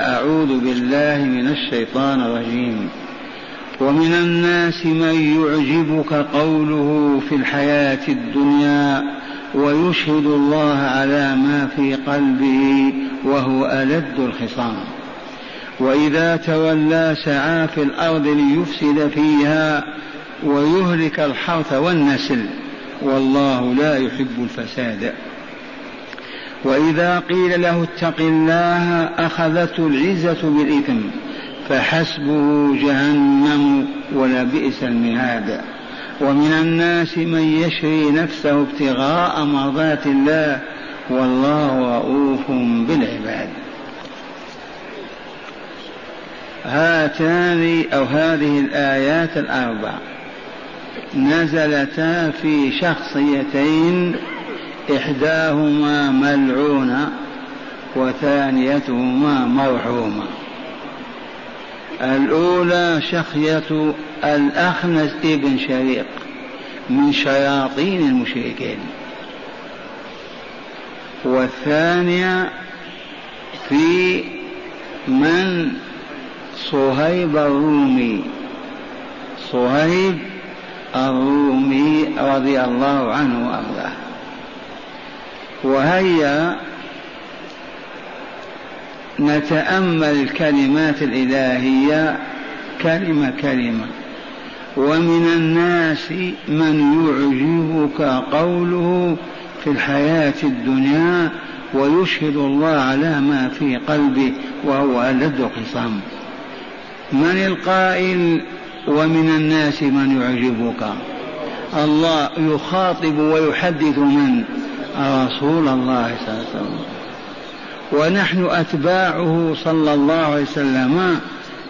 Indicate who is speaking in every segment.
Speaker 1: أعوذ بالله من الشيطان الرجيم ومن الناس من يعجبك قوله في الحياة الدنيا ويشهد الله على ما في قلبه وهو ألد الخصام وإذا تولى سعى في الأرض ليفسد فيها ويهلك الحرث والنسل والله لا يحب الفساد وإذا قيل له اتق الله أخذته العزة بالإثم فحسبه جهنم ولبئس المهاد ومن الناس من يشري نفسه ابتغاء مرضات الله والله رؤوف بالعباد هاتان أو هذه الآيات الأربع نزلتا في شخصيتين إحداهما ملعونة وثانيتهما مرحومة الأولى شخية الأخنس ابن شريق من شياطين المشركين والثانية في من صهيب الرومي صهيب الرومي رضي الله عنه وأرضاه وهيا نتامل الكلمات الالهيه كلمه كلمه ومن الناس من يعجبك قوله في الحياه الدنيا ويشهد الله على ما في قلبه وهو ألد خصام من القائل ومن الناس من يعجبك الله يخاطب ويحدث من رسول الله صلى الله عليه وسلم ونحن أتباعه صلى الله عليه وسلم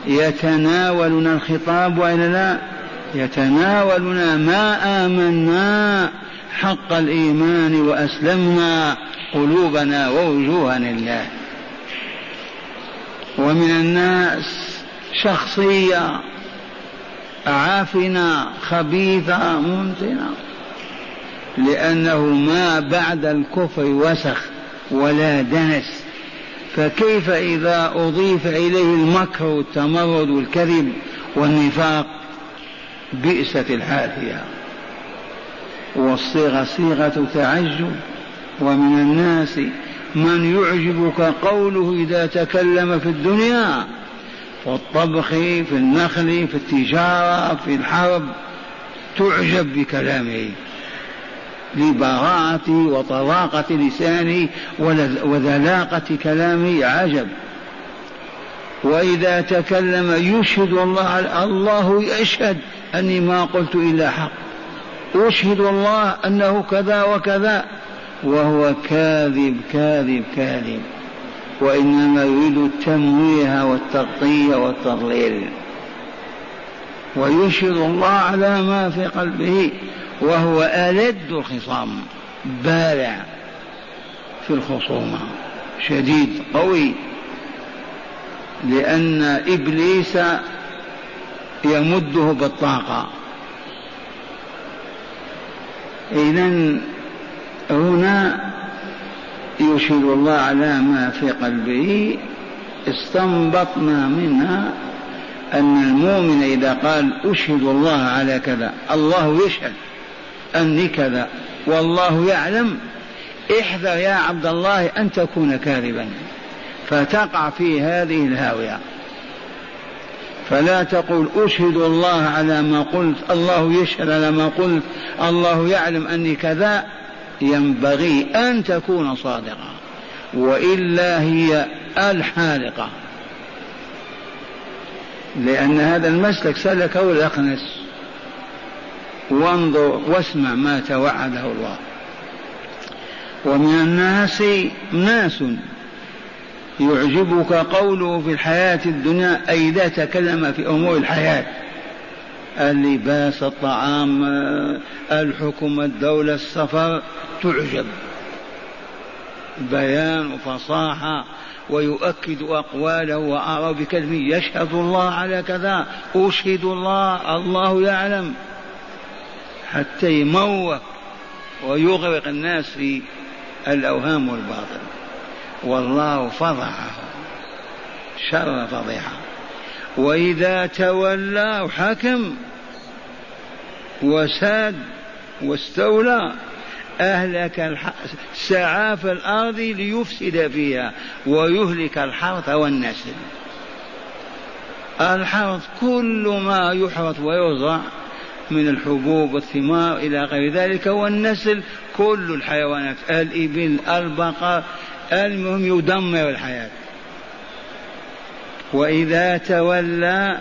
Speaker 1: يتناولنا الخطاب وإلا لا يتناولنا ما آمنا حق الإيمان وأسلمنا قلوبنا ووجوهنا لله ومن الناس شخصية عافنة خبيثة منتنة لأنه ما بعد الكفر وسخ ولا دنس فكيف إذا أضيف إليه المكر والتمرد والكذب والنفاق بئست الحافية والصيغة صيغة تعجب ومن الناس من يعجبك قوله إذا تكلم في الدنيا في الطبخ في النخل في التجارة في الحرب تعجب بكلامه لبراءته وطلاقة لساني وذلاقة كلامي عجب وإذا تكلم يشهد الله الله يشهد أني ما قلت إلا حق أشهد الله أنه كذا وكذا وهو كاذب كاذب كاذب وإنما يريد التمويه والتغطية والتضليل ويشهد الله على ما في قلبه وهو ألد الخصام بارع في الخصومة شديد قوي لأن إبليس يمده بالطاقة إذا هنا يشير الله على ما في قلبه استنبطنا منها أن المؤمن إذا قال أشهد الله على كذا الله يشهد أني كذا والله يعلم احذر يا عبد الله أن تكون كاذبا فتقع في هذه الهاوية فلا تقول أشهد الله على ما قلت الله يشهد على ما قلت الله يعلم أني كذا ينبغي أن تكون صادقا وإلا هي الحالقة لأن هذا المسلك سلكه الأقنس وانظر واسمع ما توعده الله ومن الناس ناس يعجبك قوله في الحياة الدنيا أي إذا تكلم في أمور الحياة اللباس الطعام الحكم الدولة السفر تعجب بيان فصاحة ويؤكد أقواله وأعراب بكلمه يشهد الله على كذا أشهد الله الله يعلم حتى يموق ويغرق الناس في الأوهام والباطل والله فضحه شر فضيحة وإذا تولى وحكم وساد واستولى أهلك سعى في الأرض ليفسد فيها ويهلك الحرث والنسل الحرث كل ما يحرث ويزرع من الحبوب والثمار إلى غير ذلك والنسل كل الحيوانات الإبل البقر المهم يدمر الحياة وإذا تولى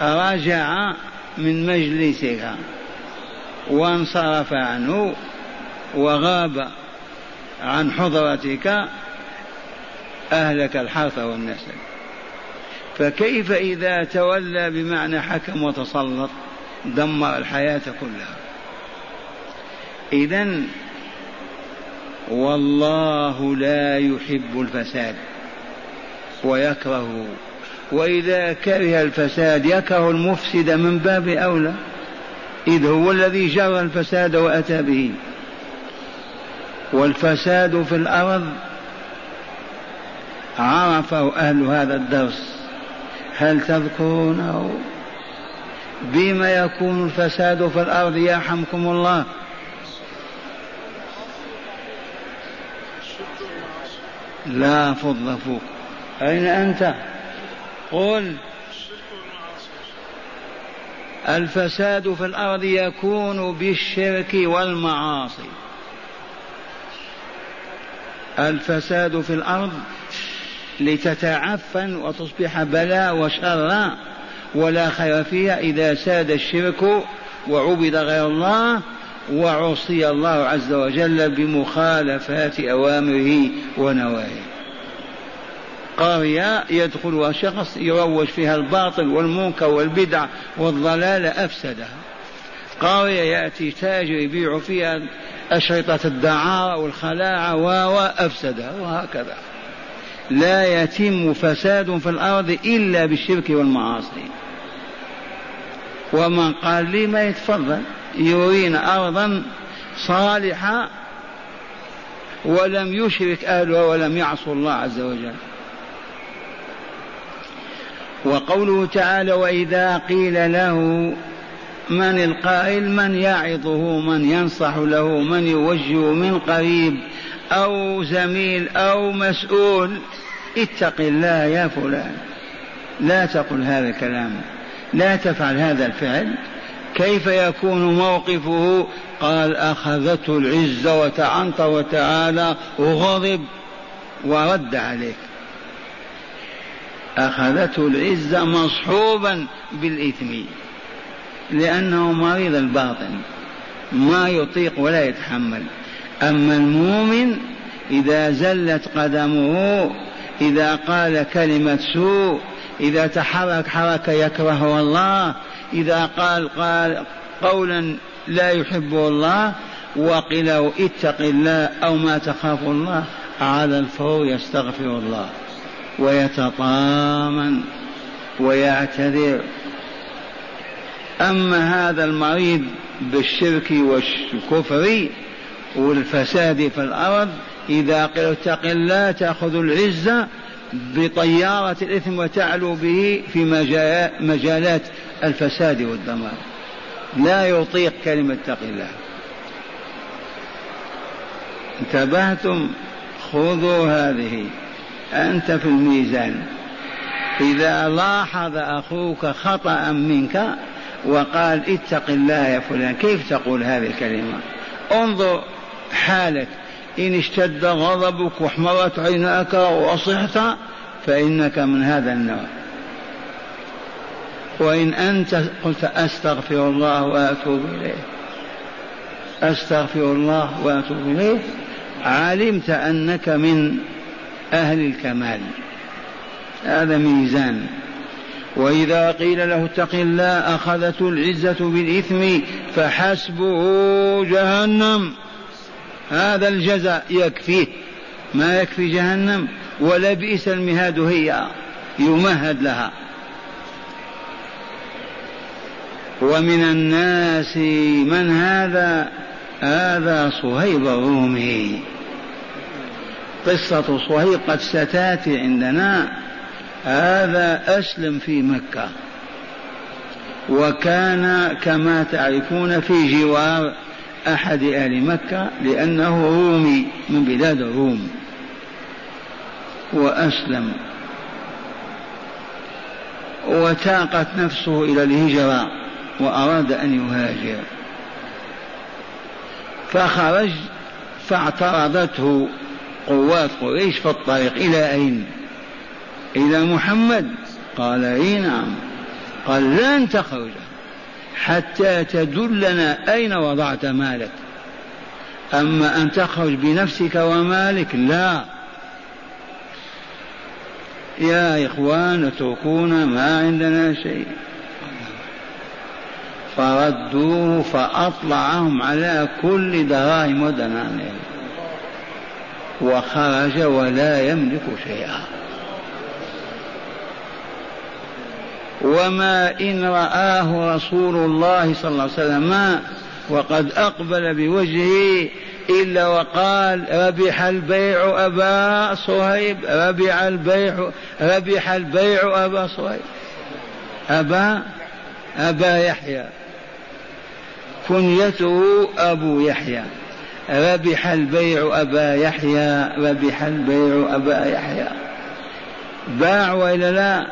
Speaker 1: رجع من مجلسها وانصرف عنه وغاب عن حضرتك أهلك الحرث والنسل فكيف إذا تولى بمعنى حكم وتسلط دمر الحياة كلها إذا والله لا يحب الفساد ويكرهه وإذا كره الفساد يكره المفسد من باب أولى إذ هو الذي جرى الفساد وأتى به والفساد في الأرض عرفه أهل هذا الدرس هل تذكرونه بما يكون الفساد في الأرض يرحمكم الله لا فض فوق أين أنت قل الفساد في الأرض يكون بالشرك والمعاصي الفساد في الأرض لتتعفن وتصبح بلاء وشرا ولا خير فيها إذا ساد الشرك وعبد غير الله وعصي الله عز وجل بمخالفات أوامره ونواهيه قرية يدخلها شخص يروج فيها الباطل والمنكر والبدع والضلال أفسدها قرية يأتي تاجر يبيع فيها أشرطة الدعارة والخلاعة وأفسدها وهكذا لا يتم فساد في الأرض إلا بالشرك والمعاصي ومن قال لي ما يتفضل يرينا أرضا صالحة ولم يشرك أهلها ولم يعصوا الله عز وجل وقوله تعالى وإذا قيل له من القائل من يعظه من ينصح له من يوجه من قريب أو زميل أو مسؤول اتق الله يا فلان لا تقل هذا الكلام لا تفعل هذا الفعل كيف يكون موقفه قال أخذته العزة وتعنت وتعالى وغضب ورد عليك أخذته العزة مصحوبا بالإثم لأنه مريض الباطن ما يطيق ولا يتحمل أما المؤمن إذا زلت قدمه إذا قال كلمة سوء إذا تحرك حركة يكرهه الله إذا قال قال قولا لا يحبه الله وقيل اتق الله أو ما تخاف الله على الفور يستغفر الله ويتطامن ويعتذر أما هذا المريض بالشرك والكفر والفساد في الأرض إذا قيل اتق الله تأخذ العزة بطيارة الإثم وتعلو به في مجالات الفساد والدمار لا يطيق كلمة اتق الله انتبهتم خذوا هذه أنت في الميزان إذا لاحظ أخوك خطأ منك وقال اتق الله يا فلان كيف تقول هذه الكلمة انظر حالك إن اشتد غضبك واحمرت عيناك وأصحت فإنك من هذا النوع وإن أنت قلت أستغفر الله وأتوب إليه أستغفر الله وأتوب إليه علمت أنك من أهل الكمال هذا ميزان وإذا قيل له اتق الله أخذته العزة بالإثم فحسبه جهنم هذا الجزاء يكفيه ما يكفي جهنم ولا بئس المهاد هي يمهد لها ومن الناس من هذا هذا صهيب الرومي قصة صهيب قد ستاتي عندنا هذا أسلم في مكة وكان كما تعرفون في جوار أحد أهل مكة لأنه رومي من بلاد الروم وأسلم وتاقت نفسه إلى الهجرة وأراد أن يهاجر فخرج فاعترضته قوات قريش في الطريق إلى أين إلى محمد قال أي نعم قال لن تخرج حتى تدلنا أين وضعت مالك أما أن تخرج بنفسك ومالك لا يا إخوان اتركونا ما عندنا شيء فردوه فأطلعهم على كل دراهم ودنانير وخرج ولا يملك شيئا وما إن رآه رسول الله صلى الله عليه وسلم وقد أقبل بوجهه إلا وقال ربح البيع أبا صهيب ربح البيع ربح البيع أبا صهيب أبا أبا يحيى كنيته أبو يحيى ربح البيع أبا يحيى ربح البيع أبا يحيى باع وإلا لا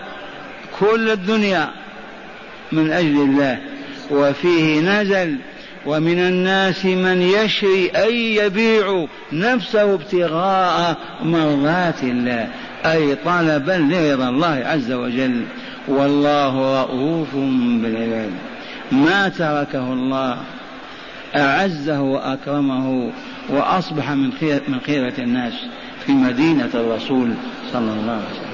Speaker 1: كل الدنيا من أجل الله وفيه نزل ومن الناس من يشري أي يبيع نفسه ابتغاء مرضات الله أي طلبا لرضا الله عز وجل والله رؤوف بالعباد ما تركه الله أعزه وأكرمه وأصبح من خيرة, من خيرة الناس في مدينة الرسول صلى الله عليه وسلم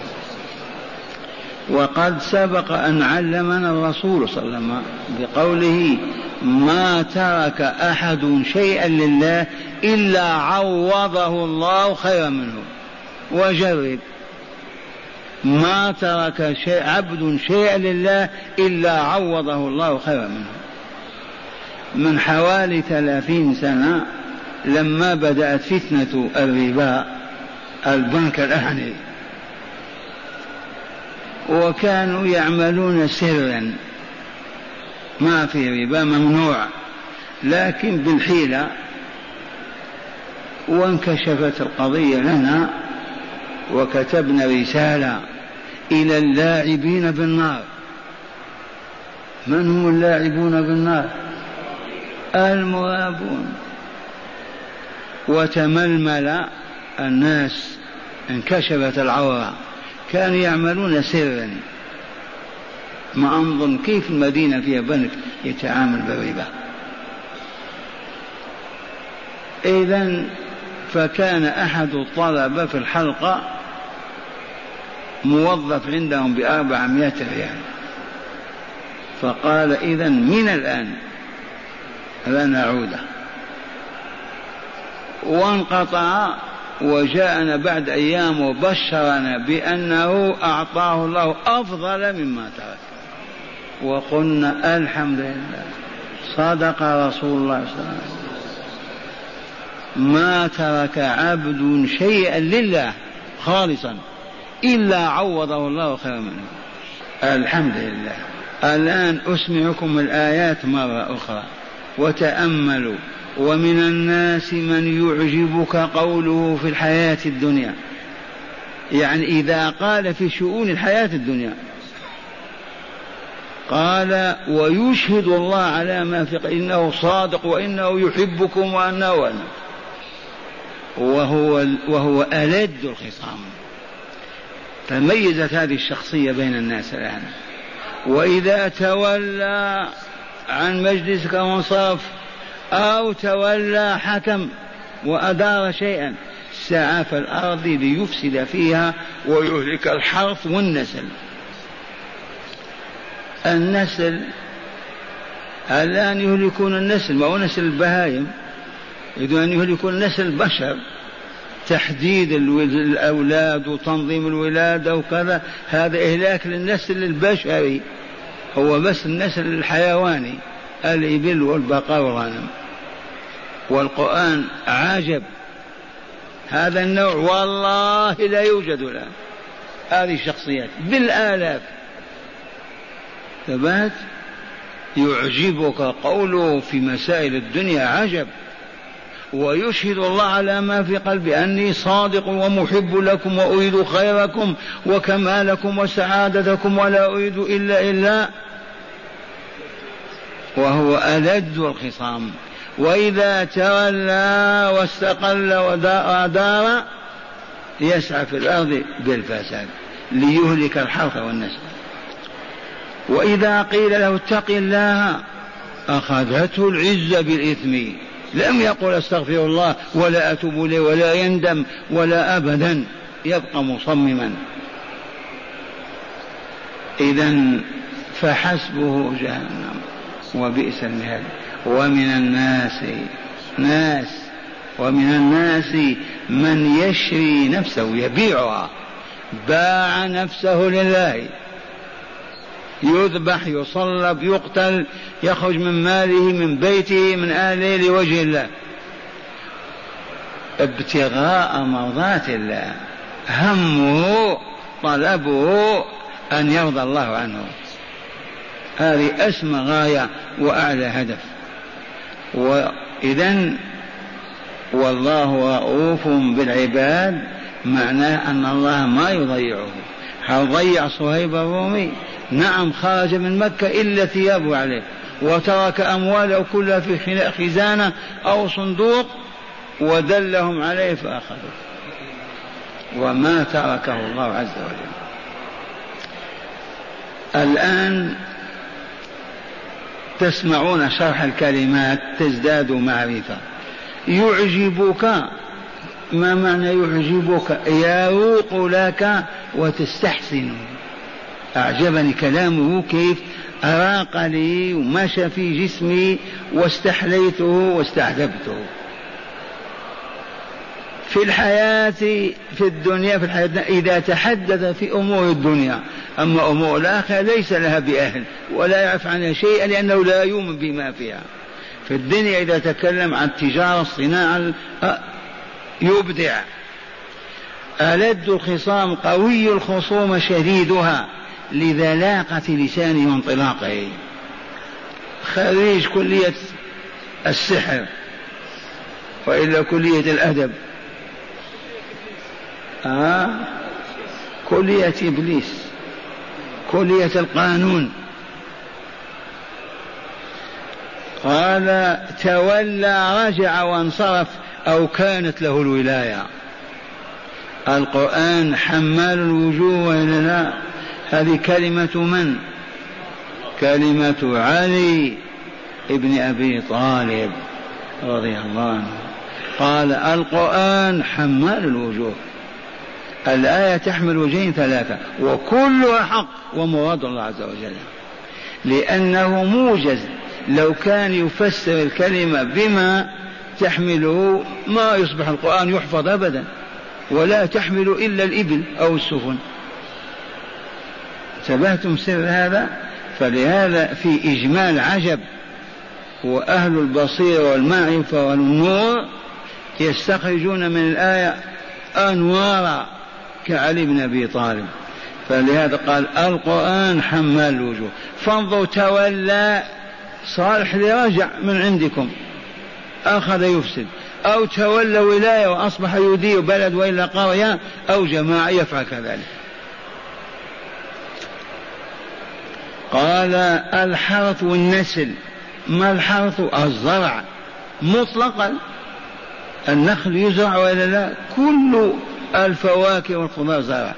Speaker 1: وقد سبق أن علمنا الرسول صلى الله عليه وسلم بقوله ما ترك أحد شيئا لله إلا عوضه الله خيرا منه وجرب ما ترك شيء عبد شيئا لله إلا عوضه الله خيرا منه من حوالي ثلاثين سنة لما بدأت فتنة الربا البنك الأهلي وكانوا يعملون سرا ما في ربا ممنوع لكن بالحيلة وانكشفت القضية لنا وكتبنا رسالة إلى اللاعبين بالنار من هم اللاعبون بالنار المرابون وتململ الناس انكشفت العوره كانوا يعملون سرا ما أنظن كيف المدينة فيها بنك يتعامل بالربا إذا فكان أحد الطلبة في الحلقة موظف عندهم بأربعمائة ريال فقال إذا من الآن لن اعود وانقطع وجاءنا بعد أيام وبشرنا بأنه أعطاه الله أفضل مما ترك وقلنا الحمد لله صدق رسول الله صلى الله عليه وسلم ما ترك عبد شيئا لله خالصا إلا عوضه الله خيرا منه الحمد لله الآن أسمعكم الآيات مرة أخرى وتأملوا ومن الناس من يعجبك قوله في الحياة الدنيا يعني إذا قال في شؤون الحياة الدنيا قال ويشهد الله على ما في إنه صادق وإنه يحبكم وأنه وأنا وهو وهو ألد الخصام تميزت هذه الشخصية بين الناس الآن وإذا تولى عن مجلسك وانصرف أو تولى حكم وأدار شيئا سعى في الأرض ليفسد فيها ويهلك الحرث والنسل النسل الآن يهلكون النسل ما هو نسل البهائم يريدون أن يهلكون نسل البشر تحديد الأولاد وتنظيم الولادة وكذا هذا إهلاك للنسل البشري هو بس النسل الحيواني الإبل والبقر والغنم والقرآن عجب هذا النوع والله لا يوجد الآن هذه الشخصيات بالآلاف ثبات يعجبك قوله في مسائل الدنيا عجب ويشهد الله على ما في قلبي أني صادق ومحب لكم وأريد خيركم وكمالكم وسعادتكم ولا أريد إلا إلا وهو ألد الخصام وإذا تولى واستقل ودار يسعى في الأرض بالفساد ليهلك الحرث والنسل وإذا قيل له اتق الله أخذته العزة بالإثم لم يقل استغفر الله ولا أتوب إليه ولا يندم ولا أبدا يبقى مصمما إذا فحسبه جهنم وبئس المهاد ومن الناس ناس ومن الناس من يشري نفسه يبيعها باع نفسه لله يذبح يصلب يقتل يخرج من ماله من بيته من اهله لوجه الله ابتغاء مرضات الله همه طلبه ان يرضى الله عنه هذه أسمى غاية وأعلى هدف وإذا والله رؤوف بالعباد معناه أن الله ما يضيعه هل ضيع صهيب الرومي نعم خرج من مكة إلا ثيابه عليه وترك أمواله كلها في خزانة أو صندوق ودلهم عليه فأخذوه وما تركه الله عز وجل الآن تسمعون شرح الكلمات تزداد معرفة يعجبك ما معنى يعجبك يروق لك وتستحسن أعجبني كلامه كيف أراق لي ومشى في جسمي واستحليته واستعذبته في الحياة في الدنيا في الحياة إذا تحدث في أمور الدنيا أما أمور الآخرة ليس لها بأهل ولا يعرف عنها شيئا لأنه لا يؤمن بما فيها في الدنيا إذا تكلم عن التجارة الصناعة يبدع ألد الخصام قوي الخصوم شديدها لذلاقة لسانه وانطلاقه خريج كلية السحر وإلا كلية الأدب ها آه. كلية إبليس كلية القانون قال تولى رجع وانصرف أو كانت له الولاية القرآن حمال الوجوه ولا لا هذه كلمة من كلمة علي ابن أبي طالب رضي الله عنه قال القرآن حمال الوجوه الآية تحمل وجهين ثلاثة وكلها حق ومراد الله عز وجل لأنه موجز لو كان يفسر الكلمة بما تحمله ما يصبح القرآن يحفظ أبدا ولا تحمل إلا الإبل أو السفن انتبهتم سر هذا فلهذا في إجمال عجب وأهل البصيرة والمعرفة والنور يستخرجون من الآية أنوارا كعلي بن ابي طالب فلهذا قال القران حمال الوجوه فانظر تولى صالح لرجع من عندكم اخذ يفسد او تولى ولايه واصبح يدير بلد والا قريه او جماعه يفعل كذلك قال الحرث والنسل ما الحرث الزرع مطلقا النخل يزرع ولا لا كل الفواكه والخمار زرع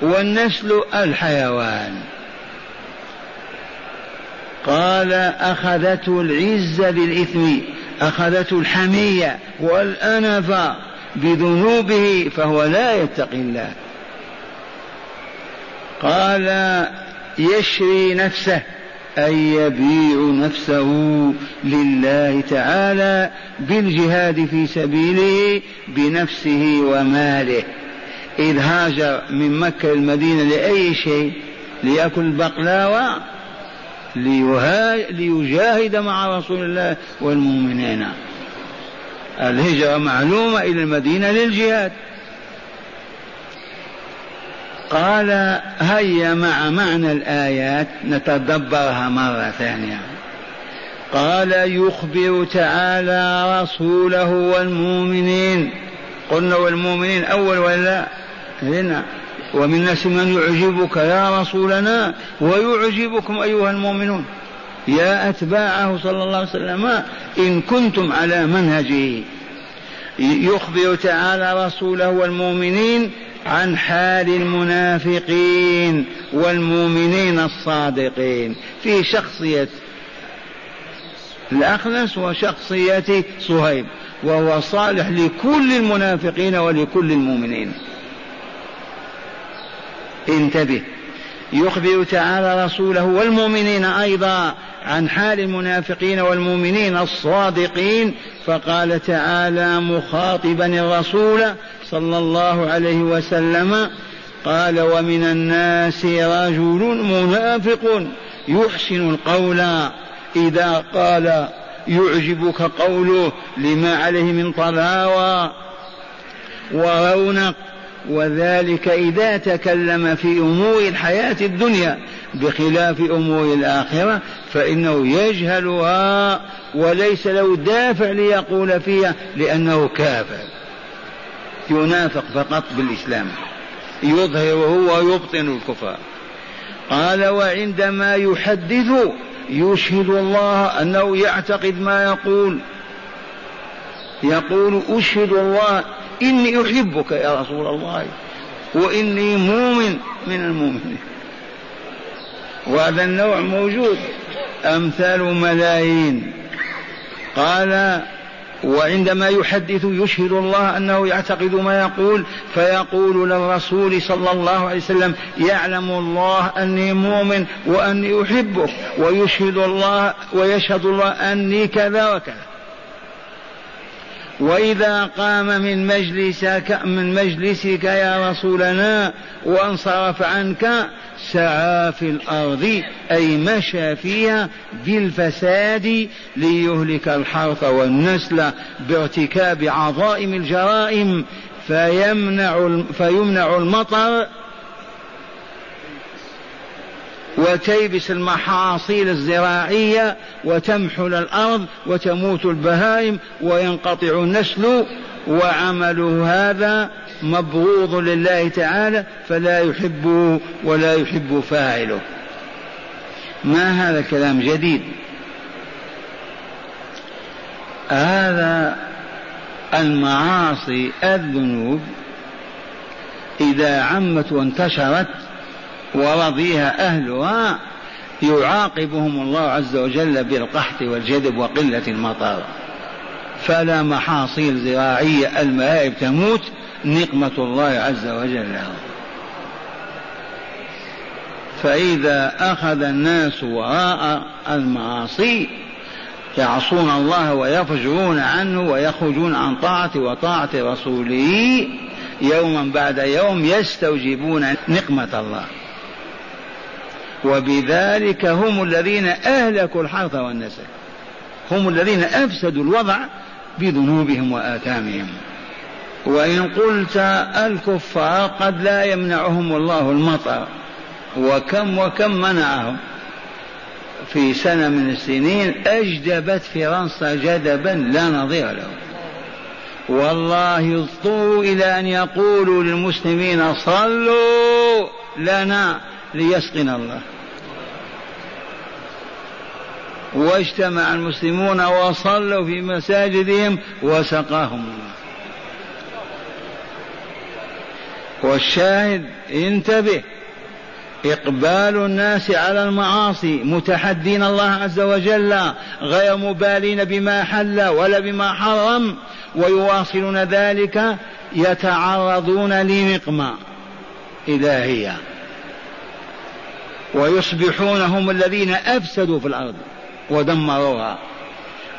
Speaker 1: والنسل الحيوان قال أخذته العزة بالإثم أخذته الحمية والأنف بذنوبه فهو لا يتقي الله قال يشري نفسه أي يبيع نفسه لله تعالى بالجهاد في سبيله بنفسه وماله إذ هاجر من مكة المدينة لأي شيء ليأكل بقلاوة ليجاهد مع رسول الله والمؤمنين الهجرة معلومة إلى المدينة للجهاد قال هيا مع معنى الآيات نتدبرها مرة ثانية قال يخبر تعالى رسوله والمؤمنين قلنا والمؤمنين أول ولا هنا ومن الناس من يعجبك يا رسولنا ويعجبكم أيها المؤمنون يا أتباعه صلى الله عليه وسلم إن كنتم على منهجه يخبر تعالى رسوله والمؤمنين عن حال المنافقين والمؤمنين الصادقين في شخصية الأخنس وشخصية صهيب وهو صالح لكل المنافقين ولكل المؤمنين انتبه يخبر تعالى رسوله والمؤمنين أيضا عن حال المنافقين والمؤمنين الصادقين فقال تعالى مخاطبا الرسول صلى الله عليه وسلم قال ومن الناس رجل منافق يحسن القول اذا قال يعجبك قوله لما عليه من طلاوى ورونق وذلك إذا تكلم في أمور الحياة الدنيا بخلاف أمور الآخرة فإنه يجهلها وليس له دافع ليقول فيها لأنه كافر ينافق فقط بالإسلام يظهره ويبطن الكفار قال وعندما يحدث يشهد الله أنه يعتقد ما يقول يقول أشهد الله إني أحبك يا رسول الله وإني مؤمن من المؤمنين وهذا النوع موجود أمثال ملايين قال وعندما يحدث يشهد الله انه يعتقد ما يقول فيقول للرسول صلى الله عليه وسلم يعلم الله اني مؤمن واني احبك ويشهد الله ويشهد الله اني كذا وكذا وإذا قام من مجلسك من مجلسك يا رسولنا وانصرف عنك سعى في الأرض أي مشى فيها بالفساد ليهلك الحرث والنسل بارتكاب عظائم الجرائم فيمنع فيمنع المطر وتيبس المحاصيل الزراعية وتمحل الأرض وتموت البهائم وينقطع النسل وعمله هذا مبغوض لله تعالى فلا يحبه ولا يحب فاعله ما هذا كلام جديد هذا المعاصي الذنوب إذا عمت وانتشرت ورضيها أهلها يعاقبهم الله عز وجل بالقحط والجذب وقلة المطر فلا محاصيل زراعية المائب تموت نقمة الله عز وجل فإذا أخذ الناس وراء المعاصي يعصون الله ويفجرون عنه ويخرجون عن طاعته وطاعة رسوله يوما بعد يوم يستوجبون نقمة الله وبذلك هم الذين أهلكوا الحرث والنسل هم الذين أفسدوا الوضع بذنوبهم وآثامهم وإن قلت الكفار قد لا يمنعهم الله المطر وكم وكم منعهم في سنة من السنين أجدبت فرنسا جدبا لا نظير له والله اضطروا إلى أن يقولوا للمسلمين صلوا لنا ليسقنا الله واجتمع المسلمون وصلوا في مساجدهم وسقاهم الله والشاهد انتبه إقبال الناس على المعاصي متحدين الله عز وجل غير مبالين بما حل ولا بما حرم ويواصلون ذلك يتعرضون لنقمة إلهية ويصبحون هم الذين أفسدوا في الأرض ودمروها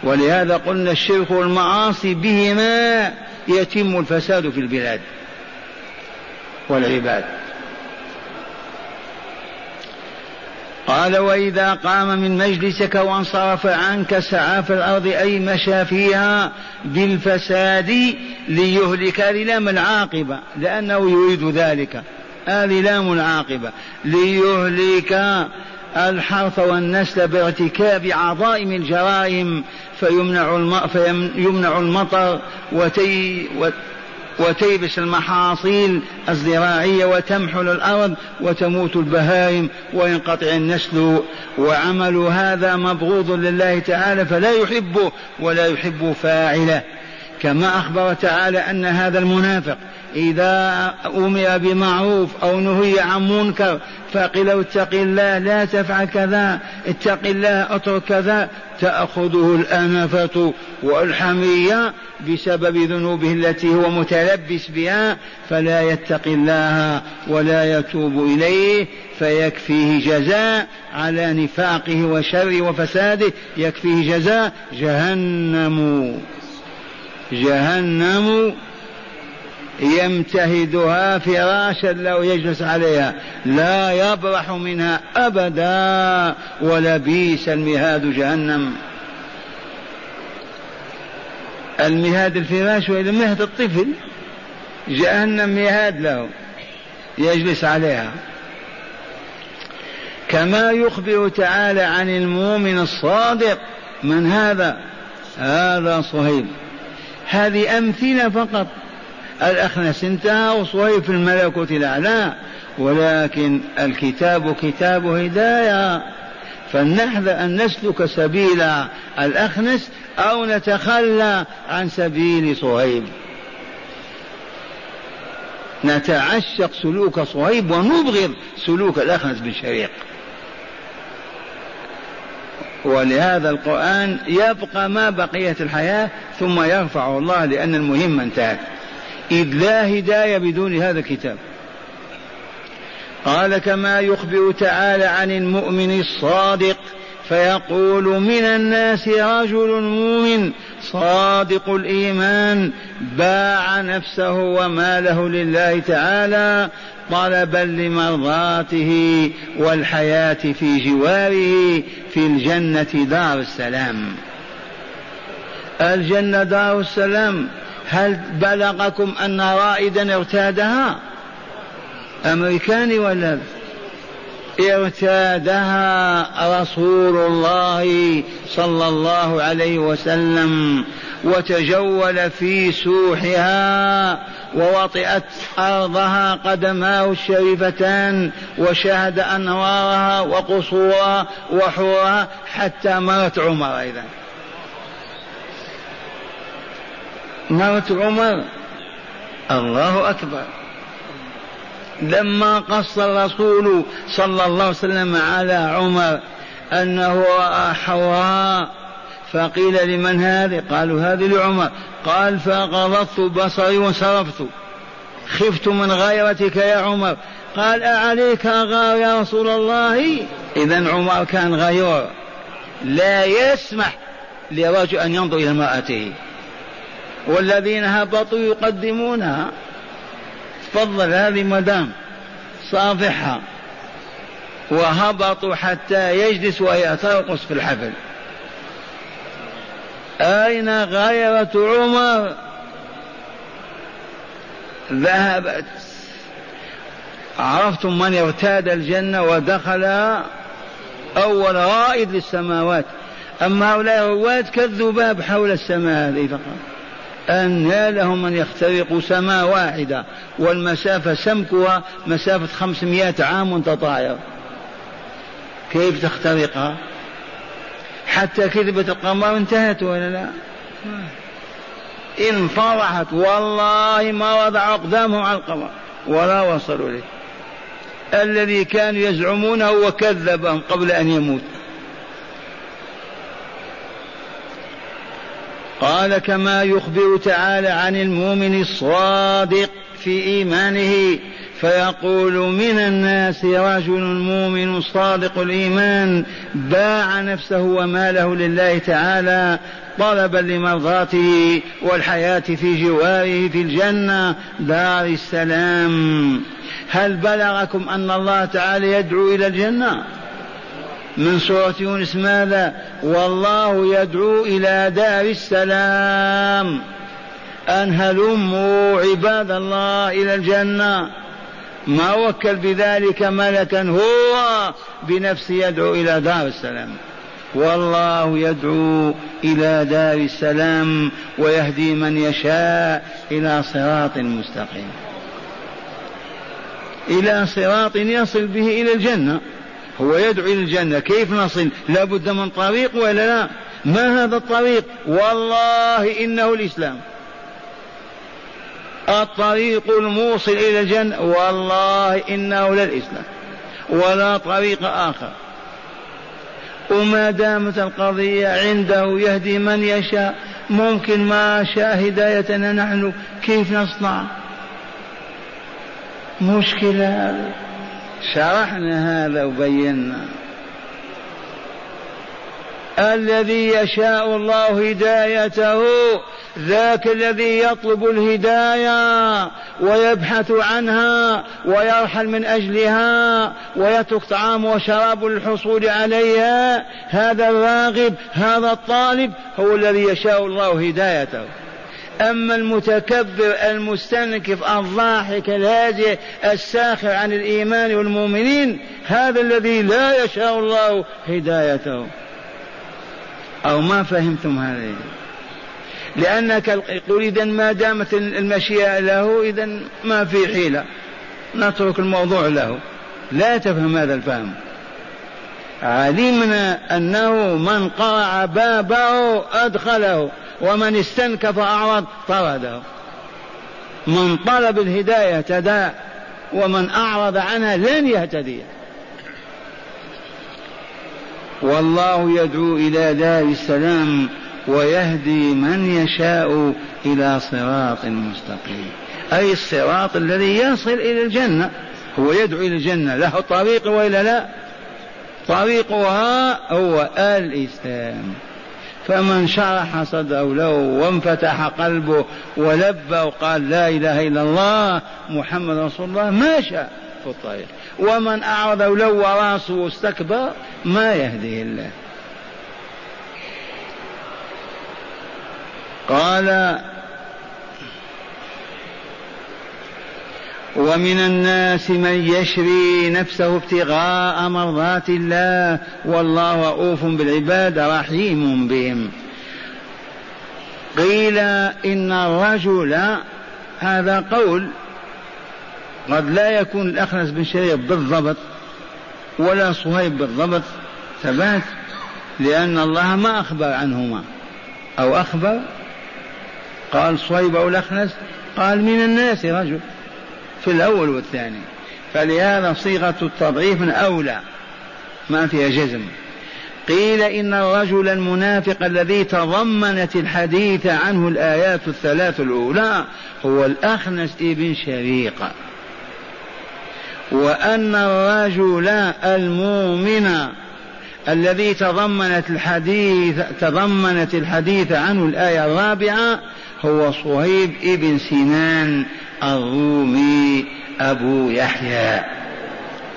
Speaker 1: ولهذا قلنا الشرك والمعاصي بهما يتم الفساد في البلاد والعباد قال وإذا قام من مجلسك وانصرف عنك سعى في الأرض أي مشى فيها بالفساد ليهلك للام العاقبة لأنه يريد ذلك هذه لام العاقبة ليهلك الحرث والنسل بارتكاب عظائم الجرائم فيمنع الم... فيمنع المطر وتي وتيبس المحاصيل الزراعية وتمحل الأرض وتموت البهائم وينقطع النسل وعمل هذا مبغوض لله تعالى فلا يحبه ولا يحب فاعله كما أخبر تعالى أن هذا المنافق إذا أمر بمعروف أو نهي عن منكر فقل اتق الله لا تفعل كذا اتق الله اترك كذا تأخذه الأنفة والحمية بسبب ذنوبه التي هو متلبس بها فلا يتقي الله ولا يتوب إليه فيكفيه جزاء على نفاقه وشره وفساده يكفيه جزاء جهنم جهنم يمتهدها فراشا لو يجلس عليها لا يبرح منها ابدا ولبيس المهاد جهنم المهاد الفراش والا مهد الطفل جهنم مهاد له يجلس عليها كما يخبر تعالى عن المؤمن الصادق من هذا هذا صهيب هذه أمثلة فقط الأخنس انتهى وصهيب في الملكوت الأعلى ولكن الكتاب كتاب هداية فلنحذر أن نسلك سبيل الأخنس أو نتخلى عن سبيل صهيب نتعشق سلوك صهيب ونبغض سلوك الأخنس بن شريق ولهذا القرآن يبقى ما بقية الحياة ثم يرفعه الله لأن المهم انتهت إذ لا هداية بدون هذا الكتاب قال كما يخبر تعالى عن المؤمن الصادق فيقول من الناس رجل مؤمن صادق الايمان باع نفسه وماله لله تعالى طلبا لمرضاته والحياة في جواره في الجنة دار السلام الجنة دار السلام هل بلغكم أن رائدا ارتادها أمريكاني ولا ارتادها رسول الله صلى الله عليه وسلم وتجول في سوحها ووطئت أرضها قدماه الشريفتان وشاهد أنوارها وقصورها وحورها حتى مرت عمر أيضا مرت عمر الله أكبر لما قص الرسول صلى الله عليه وسلم على عمر أنه رأى حوراء فقيل لمن هذه قالوا هذه لعمر قال فغضضت بصري وانصرفت خفت من غيرتك يا عمر قال أعليك غار يا رسول الله إذا عمر كان غيور لا يسمح لرجل أن ينظر إلى امرأته والذين هبطوا يقدمونها تفضل هذه مدام صافحها وهبطوا حتى يجلس وهي ترقص في الحفل أين غيرة عمر ذهبت عرفتم من ارتاد الجنة ودخل أول رائد للسماوات أما هؤلاء الرواة كالذباب حول السماء هذه فقط أن لهم أن يخترقوا سماء واحدة والمسافة سمكها مسافة خمسمائة عام تطاير كيف تخترقها حتى كذبة القمر انتهت ولا لا انفضحت والله ما وضعوا أقدامهم على القمر ولا وصلوا إليه الذي كانوا يزعمونه وكذبهم قبل أن يموت قال كما يخبر تعالى عن المؤمن الصادق في إيمانه فيقول من الناس رجل مؤمن صادق الايمان باع نفسه وماله لله تعالى طلبا لمرضاته والحياه في جواره في الجنه دار السلام هل بلغكم ان الله تعالى يدعو الى الجنه من سورة يونس ماذا والله يدعو إلى دار السلام أن هلموا عباد الله إلى الجنة ما وكل بذلك ملكا هو بنفسه يدعو إلى دار السلام والله يدعو إلى دار السلام ويهدي من يشاء إلى صراط مستقيم إلى صراط يصل به إلى الجنة هو يدعو إلى الجنة كيف نصل لابد من طريق ولا لا ما هذا الطريق والله إنه الإسلام الطريق الموصل إلى الجنة والله إنه للإسلام ولا طريق آخر وما دامت القضية عنده يهدي من يشاء ممكن ما شاء هدايتنا نحن كيف نصنع مشكلة شرحنا هذا وبينا الذي يشاء الله هدايته ذاك الذي يطلب الهدايه ويبحث عنها ويرحل من اجلها ويترك طعام وشراب للحصول عليها هذا الراغب هذا الطالب هو الذي يشاء الله هدايته أما المتكبر المستنكف الضاحك الهاجئ الساخر عن الإيمان والمؤمنين هذا الذي لا يشاء الله هدايته أو ما فهمتم هذه لأنك يقول إذا ما دامت المشيئة له إذا ما في حيلة نترك الموضوع له لا تفهم هذا الفهم علمنا أنه من قرع بابه أدخله ومن استنكف أعرض طرده من طلب الهداية تداء ومن أعرض عنها لن يهتدي والله يدعو الى دار السلام ويهدي من يشاء الى صراط مستقيم اي الصراط الذي يصل الى الجنه هو يدعو الى الجنه له طريق والا لا طريقها هو الاسلام فمن شرح صدره له وانفتح قلبه ولبى وقال لا اله الا الله محمد رسول الله ما شاء في الطريق ومن أعرض ولو راسه واستكبر ما يهديه الله قال ومن الناس من يشري نفسه ابتغاء مرضات الله والله رؤوف بالعباد رحيم بهم قيل ان الرجل هذا قول قد لا يكون الأخنس بن شريف بالضبط ولا صهيب بالضبط ثبات لأن الله ما أخبر عنهما أو أخبر قال صهيب أو الأخنس قال من الناس رجل في الأول والثاني فلهذا صيغة التضعيف من أولى ما فيها جزم قيل إن الرجل المنافق الذي تضمنت الحديث عنه الآيات الثلاث الأولى هو الأخنس ابن شريقة وأن الرجل المؤمن الذي تضمنت الحديث تضمنت الحديث عنه الآية الرابعة هو صهيب ابن سنان الرومي أبو يحيى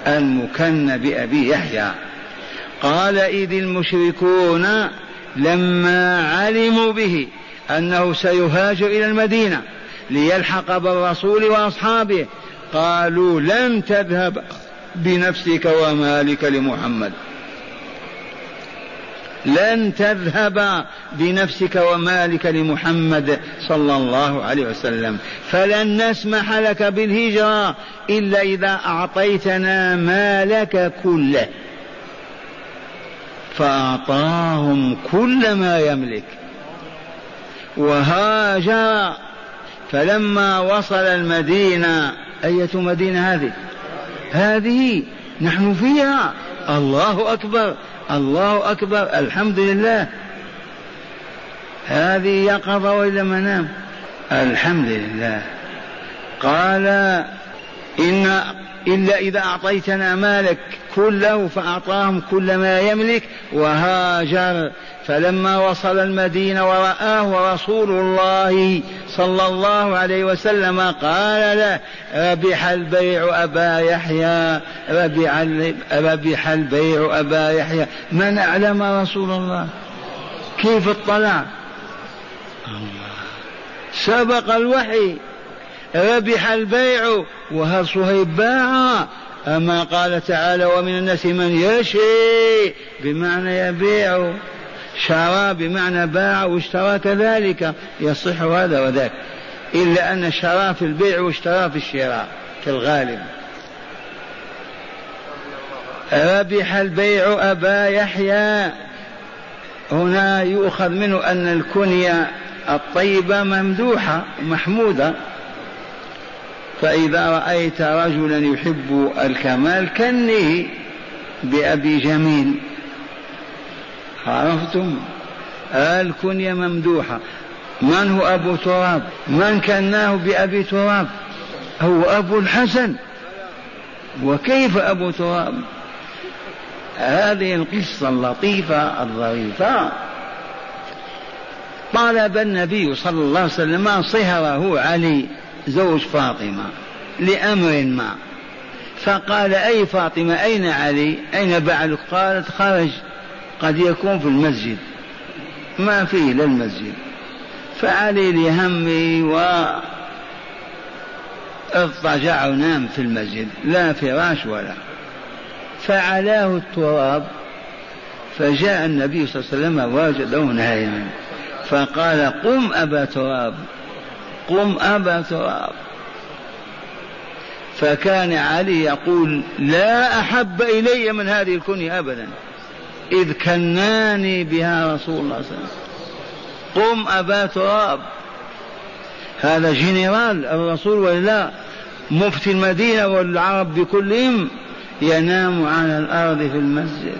Speaker 1: المكن بأبي يحيى قال إذ المشركون لما علموا به أنه سيهاجر إلى المدينة ليلحق بالرسول وأصحابه قالوا لن تذهب بنفسك ومالك لمحمد لن تذهب بنفسك ومالك لمحمد صلى الله عليه وسلم فلن نسمح لك بالهجرة إلا إذا أعطيتنا مالك كله فأعطاهم كل ما يملك وهاجر فلما وصل المدينة أية مدينة هذه هذه نحن فيها الله أكبر الله أكبر الحمد لله هذه يقظة وإلى منام الحمد لله قال إن إلا إذا أعطيتنا مالك كله فأعطاهم كل ما يملك وهاجر فلما وصل المدينة ورآه رسول الله صلى الله عليه وسلم قال له ربح البيع أبا يحيى ربح, ربح البيع أبا يحيى من أعلم رسول الله كيف اطلع سبق الوحي ربح البيع وهل صهيب باع أما قال تعالى ومن الناس من يشري بمعنى يبيع شرى بمعنى باع واشترى كذلك يصح هذا وذاك إلا أن شرى في البيع واشترى في الشراء في الغالب ربح البيع أبا يحيى هنا يؤخذ منه أن الكنية الطيبة ممدوحة محمودة فإذا رأيت رجلا يحب الكمال كنه بأبي جميل عرفتم الكنية ممدوحة من هو أبو تراب من كناه بأبي تراب هو أبو الحسن وكيف أبو تراب هذه القصة اللطيفة الظريفة طلب النبي صلى الله عليه وسلم صهره علي زوج فاطمة لأمر ما فقال أي فاطمة أين علي أين بعلك قالت خرج قد يكون في المسجد ما فيه الا المسجد فعلي لهمي و اضطجع ونام في المسجد لا فراش ولا فعلاه التراب فجاء النبي صلى الله عليه وسلم وجده نائما فقال قم أبا تراب قم أبا تراب فكان علي يقول لا أحب إلي من هذه الكنية أبدا إذ كناني بها رسول الله صلى الله عليه وسلم قم أبا تراب هذا جنرال الرسول ولا مفتي المدينة والعرب بكلهم ينام على الأرض في المسجد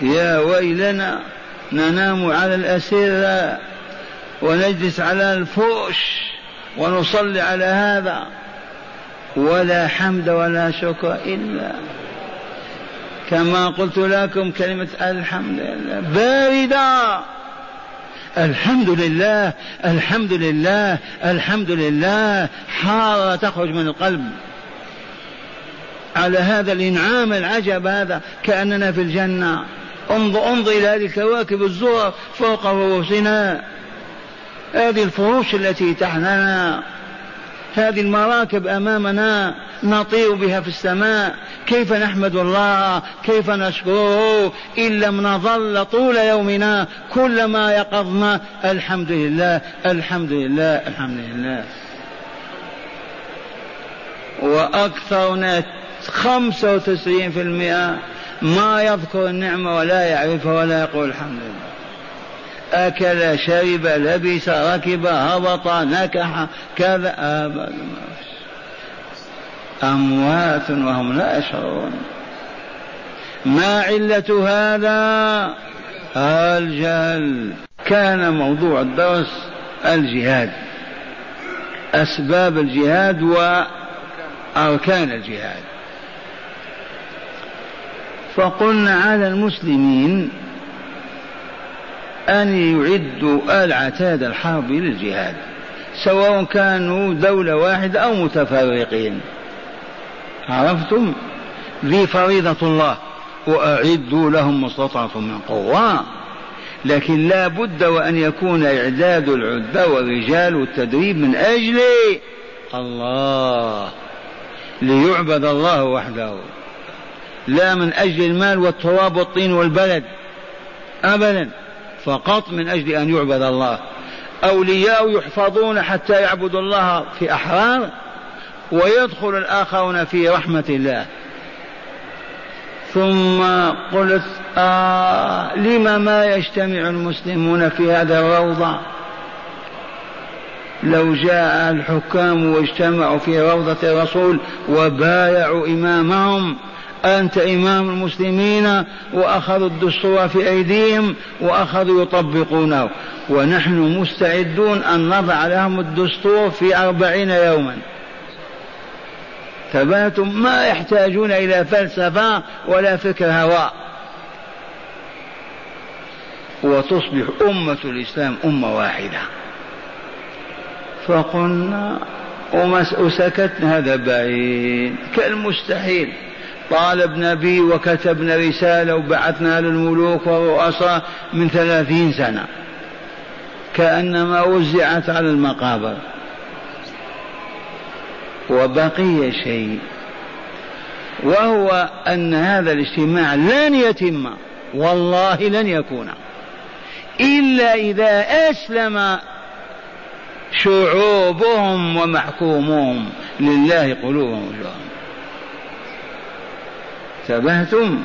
Speaker 1: يا ويلنا ننام على الأسرة ونجلس على الفوش ونصلي على هذا ولا حمد ولا شكر إلا كما قلت لكم كلمة الحمد لله باردة الحمد لله الحمد لله الحمد لله حارة تخرج من القلب على هذا الإنعام العجب هذا كأننا في الجنة انظر انظر إلى هذه الكواكب الزهر فوق رؤوسنا هذه الفروش التي تحتنا هذه المراكب أمامنا نطير بها في السماء كيف نحمد الله كيف نشكره إن لم نظل طول يومنا كلما يقظنا الحمد لله الحمد لله الحمد لله وأكثرنا خمسة وتسعين في المئة ما يذكر النعمة ولا يعرفها ولا يقول الحمد لله أكل شرب لبس ركب هبط نكح كذا آبد آه، أموات وهم لا يشعرون ما علة هذا الجهل كان موضوع الدرس الجهاد أسباب الجهاد وأركان الجهاد فقلنا على المسلمين أن يعدوا العتاد الحرب للجهاد سواء كانوا دولة واحدة أو متفرقين عرفتم ذي فريضة الله وأعدوا لهم مستطعف من قوة لكن لا بد وأن يكون إعداد العدة والرجال والتدريب من أجل الله ليعبد الله وحده لا من أجل المال والتراب والطين والبلد أبدا فقط من أجل أن يعبد الله أولياء يحفظون حتى يعبدوا الله في أحرار ويدخل الآخرون في رحمة الله ثم قلت آه لم ما يجتمع المسلمون في هذا الروضة لو جاء الحكام واجتمعوا في روضة الرسول وبايعوا إمامهم أنت إمام المسلمين وأخذوا الدستور في أيديهم وأخذوا يطبقونه ونحن مستعدون أن نضع لهم الدستور في أربعين يوما ثبات ما يحتاجون إلى فلسفة ولا فكر هواء وتصبح أمة الإسلام أمة واحدة فقلنا وسكتنا هذا بعيد كالمستحيل طالب نبي وكتبنا رسالة وبعثنا للملوك والرؤساء من ثلاثين سنة كأنما وزعت على المقابر وبقي شيء وهو أن هذا الاجتماع لن يتم والله لن يكون إلا إذا أسلم شعوبهم ومحكومهم لله قلوبهم وجوههم انتبهتم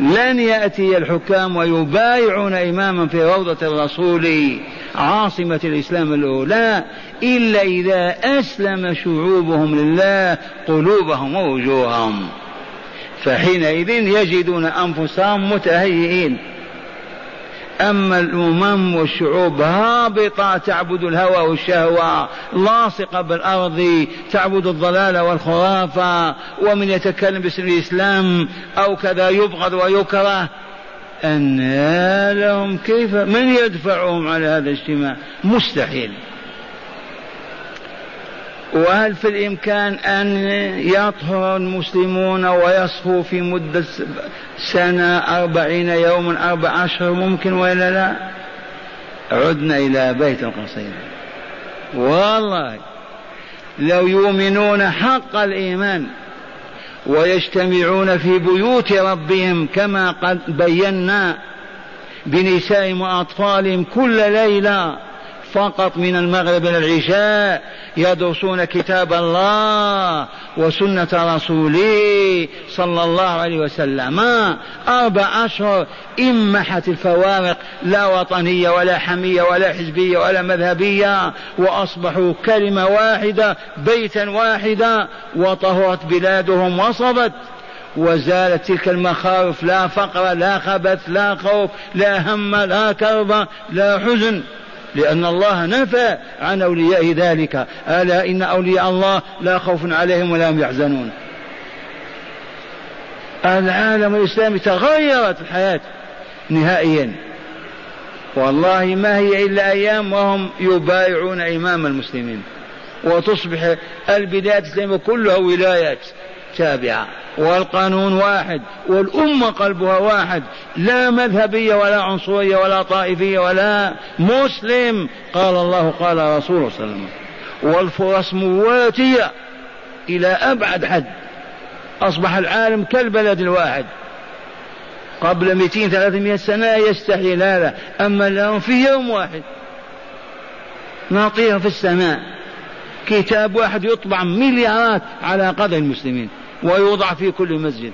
Speaker 1: لن يأتي الحكام ويبايعون إماما في روضة الرسول عاصمة الإسلام الأولى إلا إذا أسلم شعوبهم لله قلوبهم ووجوههم فحينئذ يجدون أنفسهم متهيئين أما الأمم والشعوب هابطة تعبد الهوى والشهوة لاصقة بالأرض تعبد الضلال والخرافة ومن يتكلم باسم الإسلام أو كذا يبغض ويكره أن لهم كيف من يدفعهم على هذا الاجتماع مستحيل وهل في الإمكان أن يطهر المسلمون ويصفوا في مدة سنة أربعين يوما أربع أشهر ممكن ولا لا عدنا إلى بيت القصيدة والله لو يؤمنون حق الإيمان ويجتمعون في بيوت ربهم كما قد بينا بنسائهم وأطفالهم كل ليلة فقط من المغرب إلى العشاء يدرسون كتاب الله وسنة رسوله صلى الله عليه وسلم أربع أشهر إمحت الفوارق لا وطنية ولا حمية ولا حزبية ولا مذهبية وأصبحوا كلمة واحدة بيتا واحدا وطهرت بلادهم وصبت وزالت تلك المخاوف لا فقر لا خبث لا خوف لا هم لا كربة لا حزن لأن الله نفى عن أوليائه ذلك ألا إن أولياء الله لا خوف عليهم ولا هم يحزنون العالم الإسلامي تغيرت الحياة نهائيا والله ما هي إلا أيام وهم يبايعون إمام المسلمين وتصبح البلاد الإسلامية كلها ولايات تابعة والقانون واحد والأمة قلبها واحد لا مذهبية ولا عنصرية ولا طائفية ولا مسلم قال الله قال رسول صلى الله عليه وسلم والفرص مواتية إلى أبعد حد أصبح العالم كالبلد الواحد قبل 200 300 سنة يستحي لا لا أما الآن في يوم واحد نطير في السماء كتاب واحد يطبع مليارات على قدر المسلمين ويوضع في كل مسجد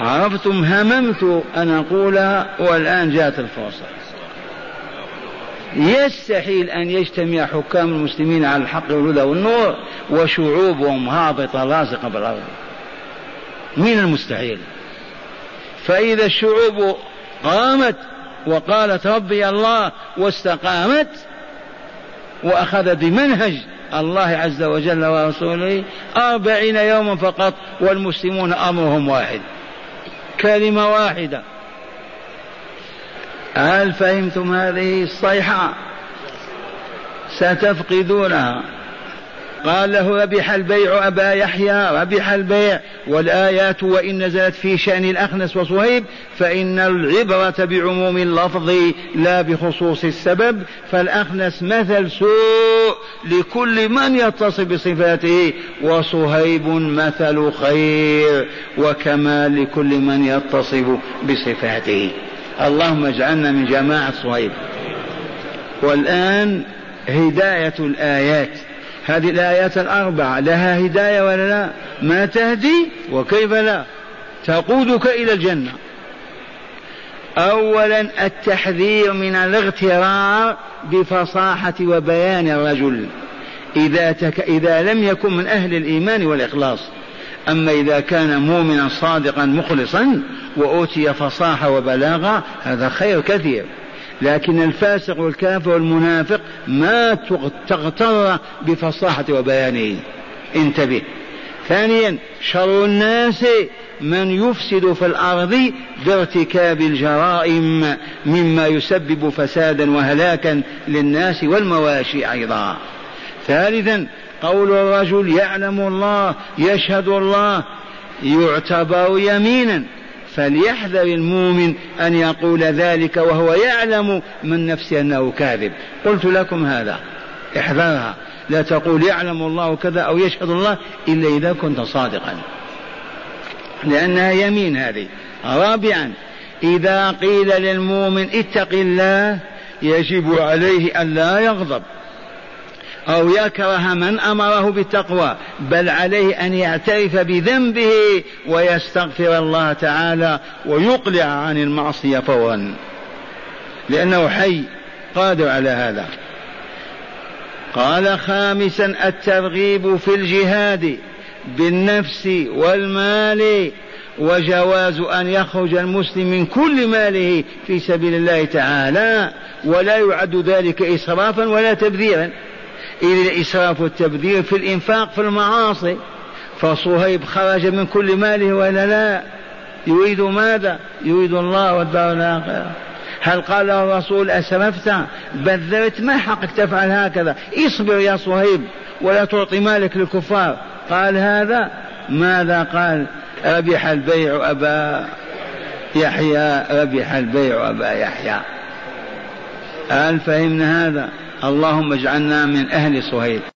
Speaker 1: عرفتم هممت أن أقولها والآن جاءت الفرصة يستحيل أن يجتمع حكام المسلمين على الحق والهدى والنور وشعوبهم هابطة لاصقة بالأرض من المستحيل فإذا الشعوب قامت وقالت ربي الله واستقامت وأخذت بمنهج الله عز وجل ورسوله أربعين يوما فقط والمسلمون أمرهم واحد كلمة واحدة هل فهمتم هذه الصيحة ستفقدونها قال له ربح البيع أبا يحيى ربح البيع والآيات وإن نزلت في شأن الأخنس وصهيب فإن العبرة بعموم اللفظ لا بخصوص السبب فالأخنس مثل سوء لكل من يتصف بصفاته وصهيب مثل خير وكمال لكل من يتصف بصفاته اللهم اجعلنا من جماعة صهيب والآن هداية الآيات هذه الآيات الأربعة لها هداية ولا لا ما تهدي وكيف لا تقودك إلى الجنة أولا التحذير من الاغترار بفصاحة وبيان الرجل إذا, تك... إذا لم يكن من أهل الإيمان والإخلاص أما إذا كان مؤمنا صادقا مخلصا وأوتي فصاحة وبلاغة هذا خير كثير لكن الفاسق والكافر والمنافق ما تغتر بفصاحة وبيانه انتبه ثانيا شر الناس من يفسد في الارض بارتكاب الجرائم مما يسبب فسادا وهلاكا للناس والمواشي ايضا ثالثا قول الرجل يعلم الله يشهد الله يعتبر يمينا فليحذر المؤمن أن يقول ذلك وهو يعلم من نفسه أنه كاذب قلت لكم هذا احذرها لا تقول يعلم الله كذا أو يشهد الله إلا إذا كنت صادقا لأنها يمين هذه رابعا إذا قيل للمؤمن اتق الله يجب عليه ألا يغضب أو يكره من أمره بالتقوى بل عليه أن يعترف بذنبه ويستغفر الله تعالى ويقلع عن المعصية فورا لأنه حي قادر على هذا قال خامسا الترغيب في الجهاد بالنفس والمال وجواز أن يخرج المسلم من كل ماله في سبيل الله تعالى ولا يعد ذلك إسرافا ولا تبذيرا إذ الإسراف والتبذير في الإنفاق في المعاصي فصهيب خرج من كل ماله ولا لا يريد ماذا يريد الله والدار الآخرة هل قال له الرسول أسرفت بذرت ما حقك تفعل هكذا اصبر يا صهيب ولا تعطي مالك للكفار قال هذا ماذا قال ربح البيع أبا يحيى ربح البيع أبا يحيى هل فهمنا هذا اللهم اجعلنا من أهل صهيب